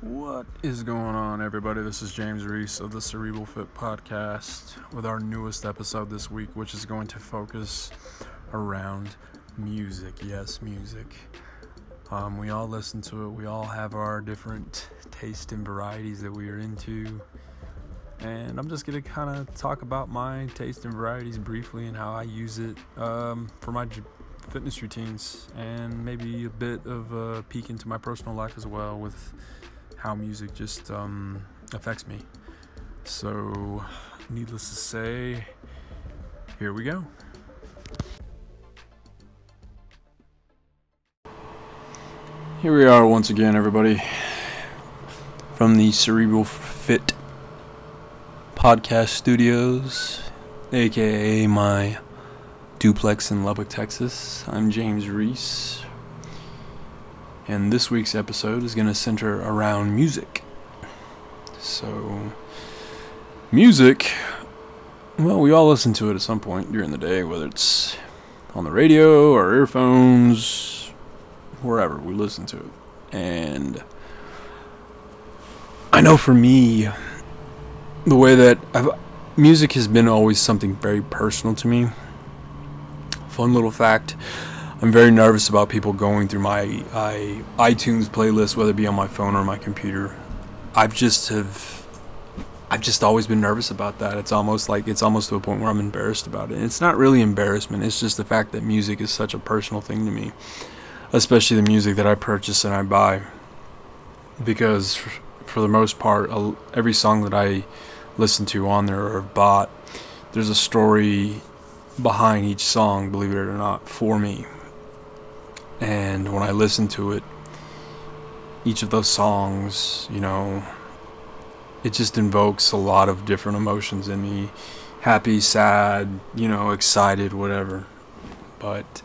What is going on, everybody? This is James Reese of the Cerebral Fit Podcast with our newest episode this week, which is going to focus around music. Yes, music. Um, we all listen to it, we all have our different taste and varieties that we are into. And I'm just going to kind of talk about my taste and varieties briefly and how I use it um, for my j- fitness routines and maybe a bit of a peek into my personal life as well with how music just um, affects me. So, needless to say, here we go. Here we are once again, everybody, from the Cerebral Fit Podcast Studios, aka my duplex in Lubbock, Texas. I'm James Reese, and this week's episode is going to center around music. So, music, well, we all listen to it at some point during the day, whether it's on the radio or earphones, wherever we listen to it. And I know for me, the way that I've, music has been always something very personal to me. Fun little fact I'm very nervous about people going through my I, iTunes playlist, whether it be on my phone or my computer. I've just have I've just always been nervous about that. It's almost like it's almost to a point where I'm embarrassed about it. It's not really embarrassment. It's just the fact that music is such a personal thing to me, especially the music that I purchase and I buy. Because for the most part, every song that I listen to on there or bought, there's a story behind each song, believe it or not, for me and when I listen to it, each of those songs, you know, it just invokes a lot of different emotions in me happy, sad, you know, excited, whatever. But,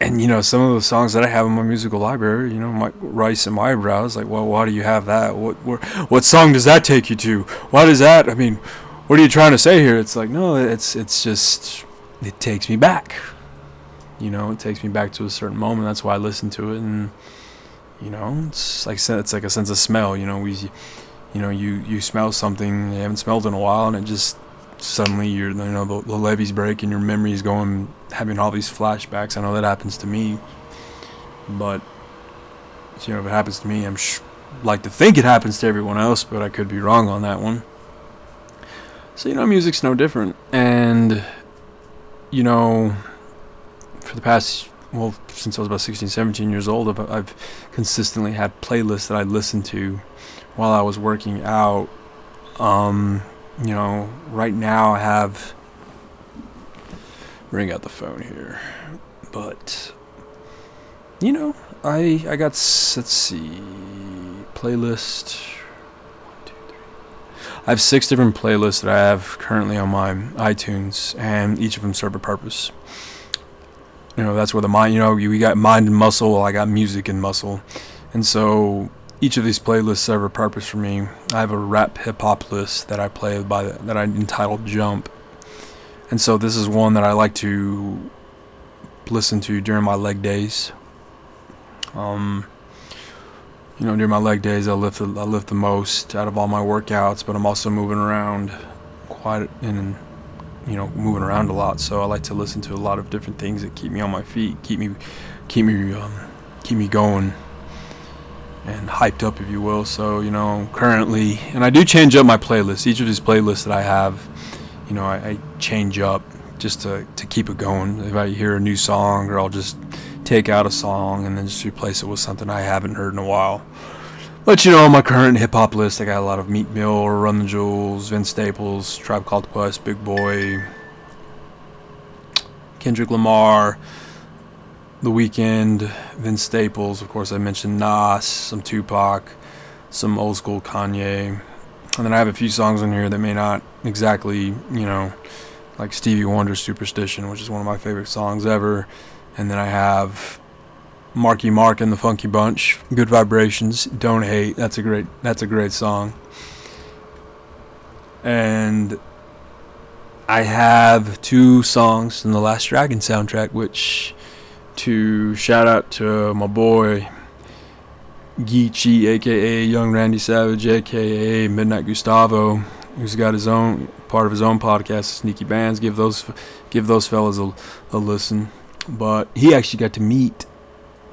and you know, some of the songs that I have in my musical library, you know, my rice and my eyebrows, like, well, why do you have that? What, what, what song does that take you to? Why does that? I mean, what are you trying to say here? It's like, no, it's, it's just, it takes me back you know it takes me back to a certain moment that's why i listen to it and you know it's like it's like a sense of smell you know we you know you you smell something you haven't smelled in a while and it just suddenly you're you know the, the levees break and your memories going having all these flashbacks. I know that happens to me but you know if it happens to me i'm sh- like to think it happens to everyone else but i could be wrong on that one. So you know music's no different and you know for the past well since I was about 16 17 years old I've, I've consistently had playlists that I listened to while I was working out. Um, you know right now I have bring out the phone here but you know I I got let's see playlist I have six different playlists that I have currently on my iTunes and each of them serve a purpose you know that's where the mind you know we got mind and muscle i got music and muscle. And so each of these playlists serve a purpose for me. I have a rap hip hop list that i play by that i entitled jump. And so this is one that i like to listen to during my leg days. Um you know during my leg days i lift the, i lift the most out of all my workouts but i'm also moving around quite in you know moving around a lot. So i like to listen to a lot of different things that keep me on my feet keep me keep me um, keep me going and hyped up if you will. So you know currently and i do change up my playlist each of these playlists that i have you know i, I change up just to, to keep it going. If i hear a new song or i'll just take out a song and then just replace it with something i haven't heard in a while but you know, my current hip hop list, I got a lot of Meek Mill, Run the Jewels, Vince Staples, Tribe Called Quest, Big Boi, Kendrick Lamar, The Weeknd, Vince Staples. Of course, I mentioned Nas, some Tupac, some old school Kanye, and then I have a few songs on here that may not exactly, you know, like Stevie Wonder's Superstition, which is one of my favorite songs ever. And then I have Marky Mark and the Funky Bunch, Good Vibrations, Don't Hate. That's a great that's a great song. And I have two songs from the Last Dragon soundtrack which to shout out to my boy Geechee, aka Young Randy Savage, aka Midnight Gustavo, who's got his own part of his own podcast, Sneaky Bands. Give those give those fellas a, a listen. But he actually got to meet.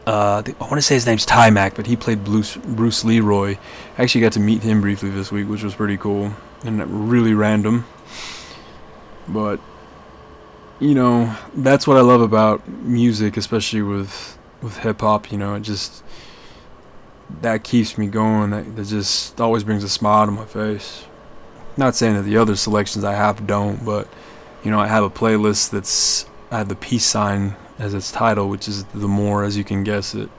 Uh, I want to say his name's Taimak, but he played Bruce, Bruce Leroy. I actually got to meet him briefly this week, which was pretty cool and really random. But you know, that's what I love about music, especially with with hip hop. You know, it just that keeps me going. That, that just always brings a smile to my face. Not saying that the other selections I have don't, but you know, I have a playlist that's I have the peace sign as its title, which is the more, as you can guess it,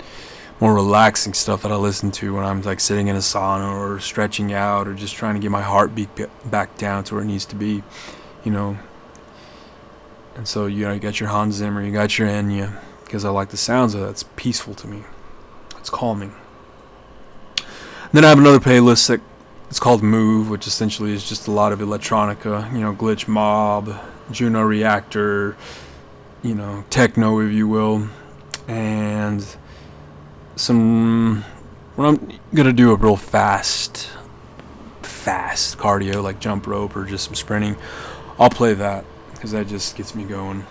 more relaxing stuff that I listen to when I'm like sitting in a sauna or stretching out or just trying to get my heartbeat back down to where it needs to be, you know. And so you know, you got your Hans Zimmer, you got your Enya, because I like the sounds of that. It's peaceful to me. It's calming. Then I have another playlist that it's called Move, which essentially is just a lot of electronica, you know, glitch mob, Juno Reactor, you know, techno, if you will, and some. When I'm gonna do a real fast, fast cardio like jump rope or just some sprinting, I'll play that because that just gets me going.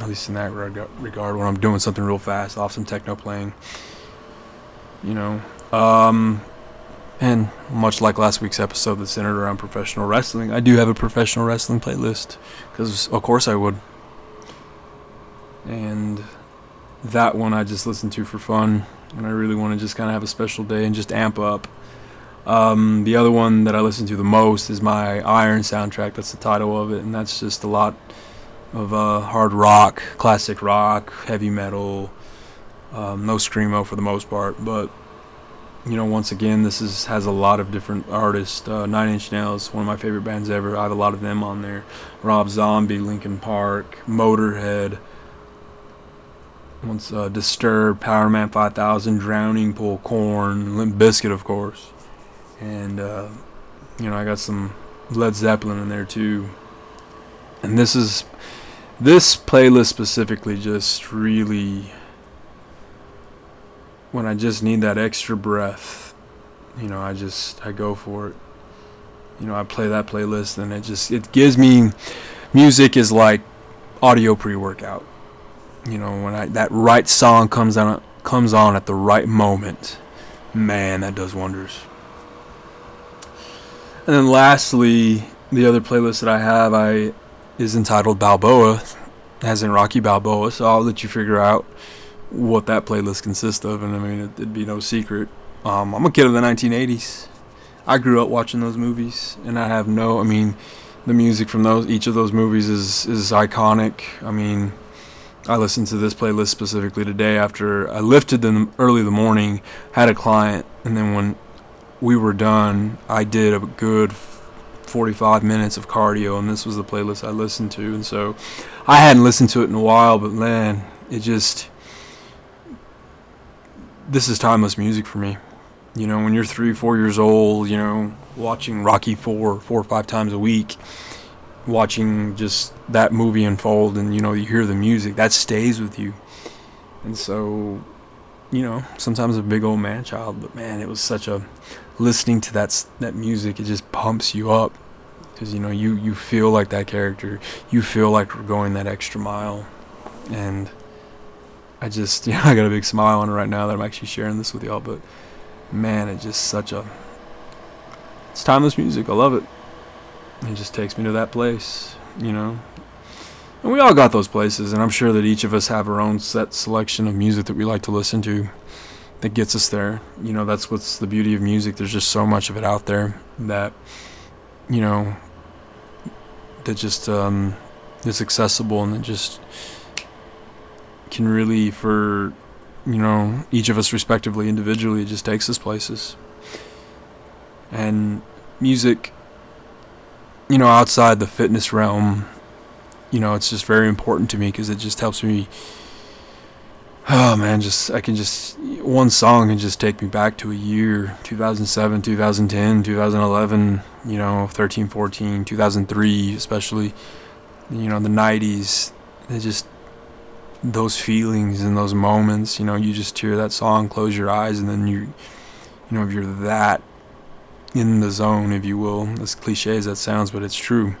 At least in that regard, when I'm doing something real fast, off some techno playing. You know, um, and much like last week's episode that centered around professional wrestling, I do have a professional wrestling playlist because, of course, I would. And that one I just listen to for fun, and I really want to just kind of have a special day and just amp up. Um, the other one that I listen to the most is my Iron soundtrack. That's the title of it, and that's just a lot of uh, hard rock, classic rock, heavy metal, um, no screamo for the most part, but you know, once again, this is has a lot of different artists. Uh, Nine Inch Nails, one of my favorite bands ever. I have a lot of them on there. Rob Zombie, Linkin Park, Motorhead. Once uh, Disturbed, Powerman 5000, Drowning Pool, Korn, Limp Bizkit, of course, and uh, you know I got some Led Zeppelin in there too. And this is this playlist specifically just really when I just need that extra breath, you know, I just I go for it. You know, I play that playlist and it just it gives me music is like audio pre-workout. You know, when I that right song comes on comes on at the right moment, man, that does wonders. And then lastly, the other playlist that I have I is entitled Balboa, as in Rocky Balboa. So I'll let you figure out what that playlist consists of, and I mean, it, would be no secret. Um, I'm a kid of the 1980s. I grew up watching those movies, and I have no. I mean, the music from those each of those movies is is iconic. I mean, I listened to this playlist specifically today after I lifted them early the morning, had a client, and then when we were done, I did a good 45 minutes of cardio, and this was the playlist I listened to. And so, I hadn't listened to it in a while, but man, it just this is timeless music for me. You know, when you're three, four years old, you know, watching Rocky four, four or five times a week, watching just that movie unfold, and you know, you hear the music that stays with you. And so, you know, sometimes a big old man child, but man, it was such a listening to that that music. It just pumps you up because you know you you feel like that character. You feel like we're going that extra mile, and I just, yeah, I got a big smile on it right now that I'm actually sharing this with y'all. But man, it's just such a, it's timeless music. I love it. It just takes me to that place, you know. And we all got those places, and I'm sure that each of us have our own set selection of music that we like to listen to that gets us there. You know, that's what's the beauty of music. There's just so much of it out there that, you know, that just um, is accessible and that just can really, for you know, each of us respectively, individually, it just takes us places. And music, you know, outside the fitness realm, you know, it's just very important to me because it just helps me. Oh man, just I can just one song can just take me back to a year, 2007, 2010, 2011, you know, 13, 14, 2003, especially, you know, the 90s. It just those feelings and those moments, you know, you just hear that song, close your eyes, and then you, you know, if you're that in the zone, if you will, as cliche as that sounds, but it's true.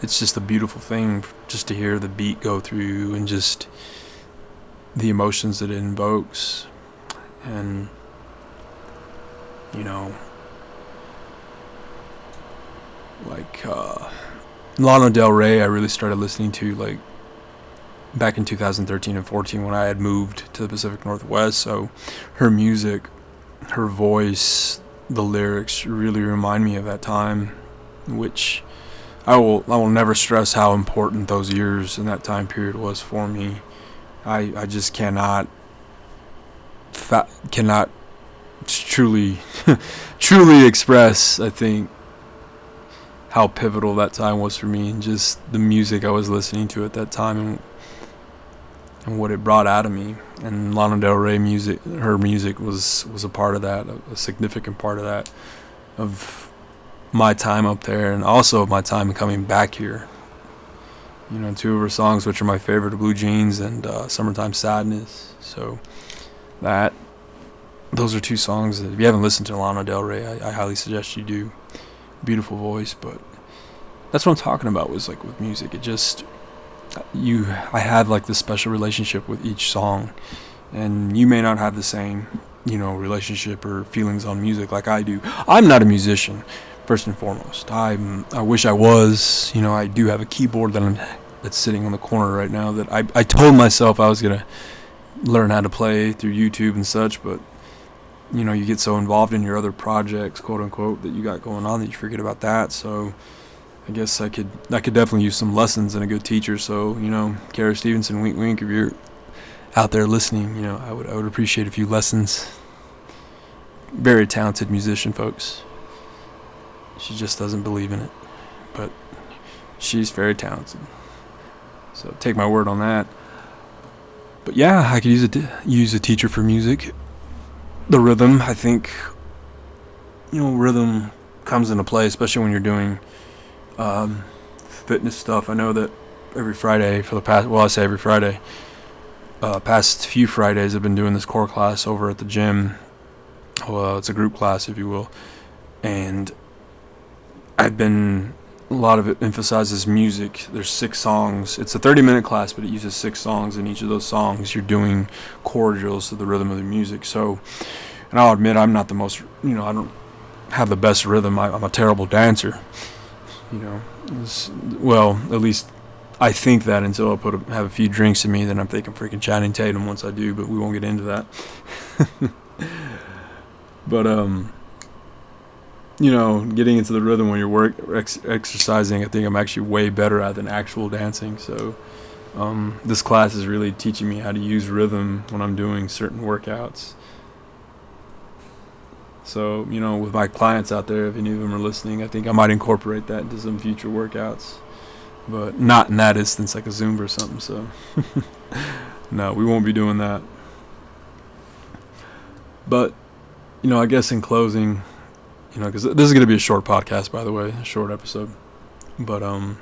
It's just a beautiful thing just to hear the beat go through and just the emotions that it invokes. And, you know, like, uh, Lana Del Rey, I really started listening to like back in 2013 and 14 when I had moved to the Pacific Northwest. So her music, her voice, the lyrics really remind me of that time, which I will I will never stress how important those years and that time period was for me. I I just cannot fa- cannot truly truly express I think how pivotal that time was for me and just the music I was listening to at that time and and what it brought out of me. And Lana Del Rey music, her music was was a part of that, a, significant part of that, of my time up there, and also of my time coming back here. You know, two of her songs, which are my favorite, Blue Jeans and uh, Summertime Sadness. So that those are two songs that if you haven't listened to Lana Del Rey, I, I highly suggest you do beautiful voice, but that's what I'm talking about was like with music. It just you I have like this special relationship with each song and you may not have the same, you know, relationship or feelings on music like I do. I'm not a musician first and foremost. I'm I wish I was, you know, I do have a keyboard that I'm that's sitting on the corner right now that I I told myself I was going to learn how to play through YouTube and such, but you know, you get so involved in your other projects, quote unquote, that you got going on that you forget about that. So I guess I could I could definitely use some lessons and a good teacher. So you know, Kara Stevenson, wink wink, if you're out there listening, you know, I would I would appreciate a few lessons. Very talented musician, folks. She just doesn't believe in it, but she's very talented. So take my word on that. But yeah, I could use a use a teacher for music the rhythm, I think, you know, rhythm comes into play, especially when you're doing um, fitness stuff. I know that every Friday for the past, well, I say every Friday, uh, past few Fridays, I've been doing this core class over at the gym. Well, it's a group class, if you will, and I've been a lot of it emphasizes music. There's six songs. It's a 30 minute class, but it uses six songs. In each of those songs, you're doing chord drills to the rhythm of the music. So, and I'll admit, I'm not the most, you know, I don't have the best rhythm. I, am a terrible dancer. You know, well, at least I think that until I put a, have a few drinks in me, then I'm thinking freaking Channing Tatum once I do, but we won't get into that. but, um, you know, getting into the rhythm when you're work ex- exercising, I think I'm actually way better at than actual dancing. So, um, this class is really teaching me how to use rhythm when I'm doing certain workouts. So, you know, with my clients out there, if any of them are listening, I think I might incorporate that into some future workouts, but not in that instance, like a Zoom or something. So, no, we won't be doing that. But, you know, I guess in closing, you know, because this is going to be a short podcast, by the way, a short episode. But um,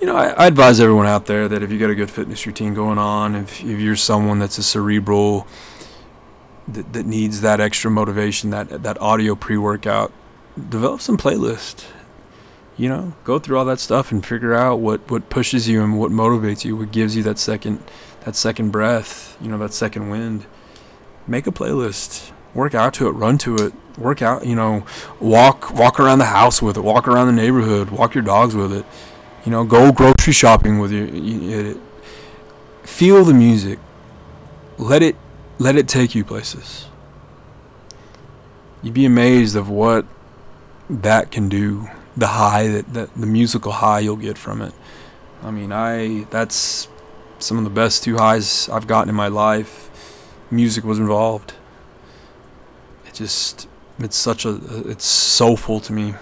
you know, I, I, advise everyone out there that if you got a good fitness routine going on, if if you're someone that's a cerebral that that needs that extra motivation, that that audio pre-workout, develop some playlist. You know, go through all that stuff and figure out what what pushes you and what motivates you, what gives you that second that second breath, you know, that second wind. Make a playlist work out to it, run to it, work out, you know, walk walk around the house with it, walk around the neighborhood, walk your dogs with it. You know, go grocery shopping with you feel the music. Let it let it take you places. You'd be amazed of what that can do. The high that, that the musical high you'll get from it. I mean, I that's some of the best two highs I've gotten in my life. Music was involved it just it's such a it's soulful to me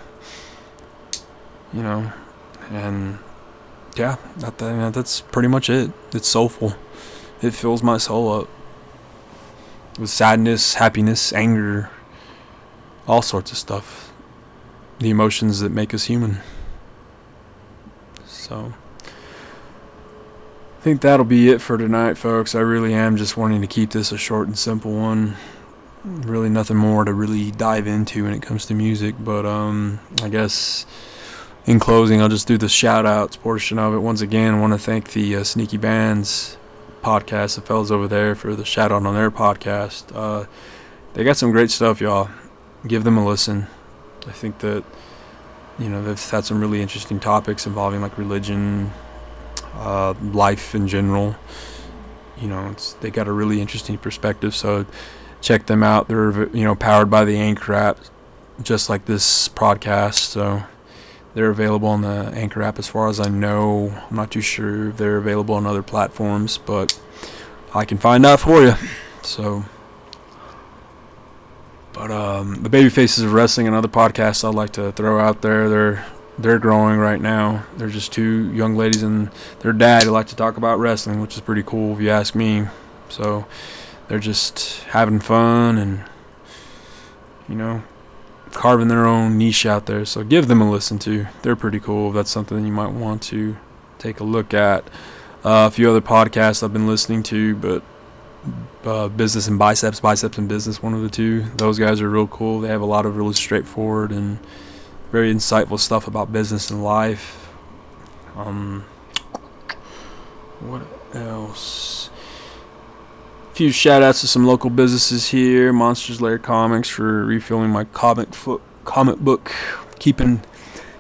you know and yeah that, that that's pretty much it it's soulful it fills my soul up with sadness happiness anger all sorts of stuff the emotions that make us human so I think that'll be it for tonight, folks. I really am just wanting to keep this a short and simple one. Really, nothing more to really dive into when it comes to music. But um, I guess in closing, I'll just do the shout outs portion of it. Once again, I want to thank the uh, Sneaky Bands podcast, the fellas over there, for the shout out on their podcast. Uh, they got some great stuff, y'all. Give them a listen. I think that you know they've had some really interesting topics involving like religion, uh, life in general. You know, it's they got a really interesting perspective. So check them out. They're you know powered by the Anchor app, just like this podcast. So they're available on the Anchor app as far as I know. I'm not too sure if they're available on other platforms, but I can find out for you. So. But um, the Baby Faces of Wrestling, another podcast I'd like to throw out there. They're they're growing right now. They're just two young ladies and their dad who like to talk about wrestling, which is pretty cool if you ask me. So they're just having fun and you know carving their own niche out there. So give them a listen to. They're pretty cool. That's something you might want to take a look at. Uh, a few other podcasts I've been listening to, but uh, Business and Biceps, Biceps and Business, one of the two. Those guys are real cool. They have a lot of really straightforward and very insightful stuff about business and life. Um, what else? Few shout outs to some local businesses here. Monsters Lair Comics for refilling my comic comic book, keeping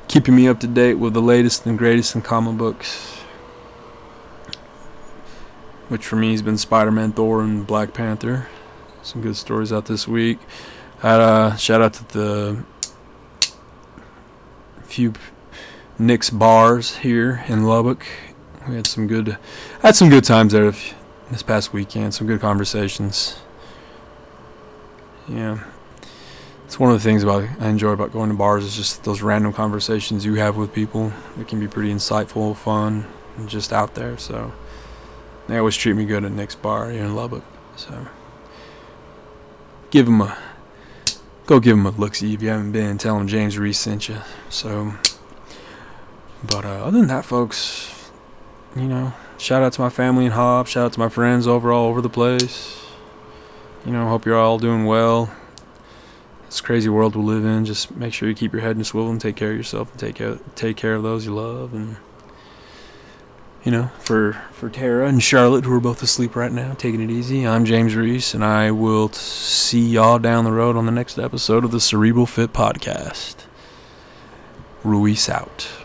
keeping me up to date with the latest and greatest in comic books. Which for me has been Spider-Man, Thor, and Black Panther. Some good stories out this week. Had a shout out to the few Nick's bars here in Lubbock. We had some good, had some good times there this past weekend. Some good conversations. Yeah, it's one of the things about I enjoy about going to bars is just those random conversations you have with people. It can be pretty insightful, fun, and just out there. So they always treat me good at Nick's bar here in Lubbock. So give them a go give them a look see if you haven't been. Tell them James Reese sent you. So, but uh, other than that, folks, you know, shout out to my family in Hobbs. Shout out to my friends over all over the place. You know, hope you're all doing well. This crazy world we live in. Just make sure you keep your head in a swivel and take care of yourself and take care take care of those you love and you know, for for Tara and Charlotte, who are both asleep right now, taking it easy. I'm James Reese, and I will t- see y'all down the road on the next episode of the Cerebral Fit Podcast. Ruiz out.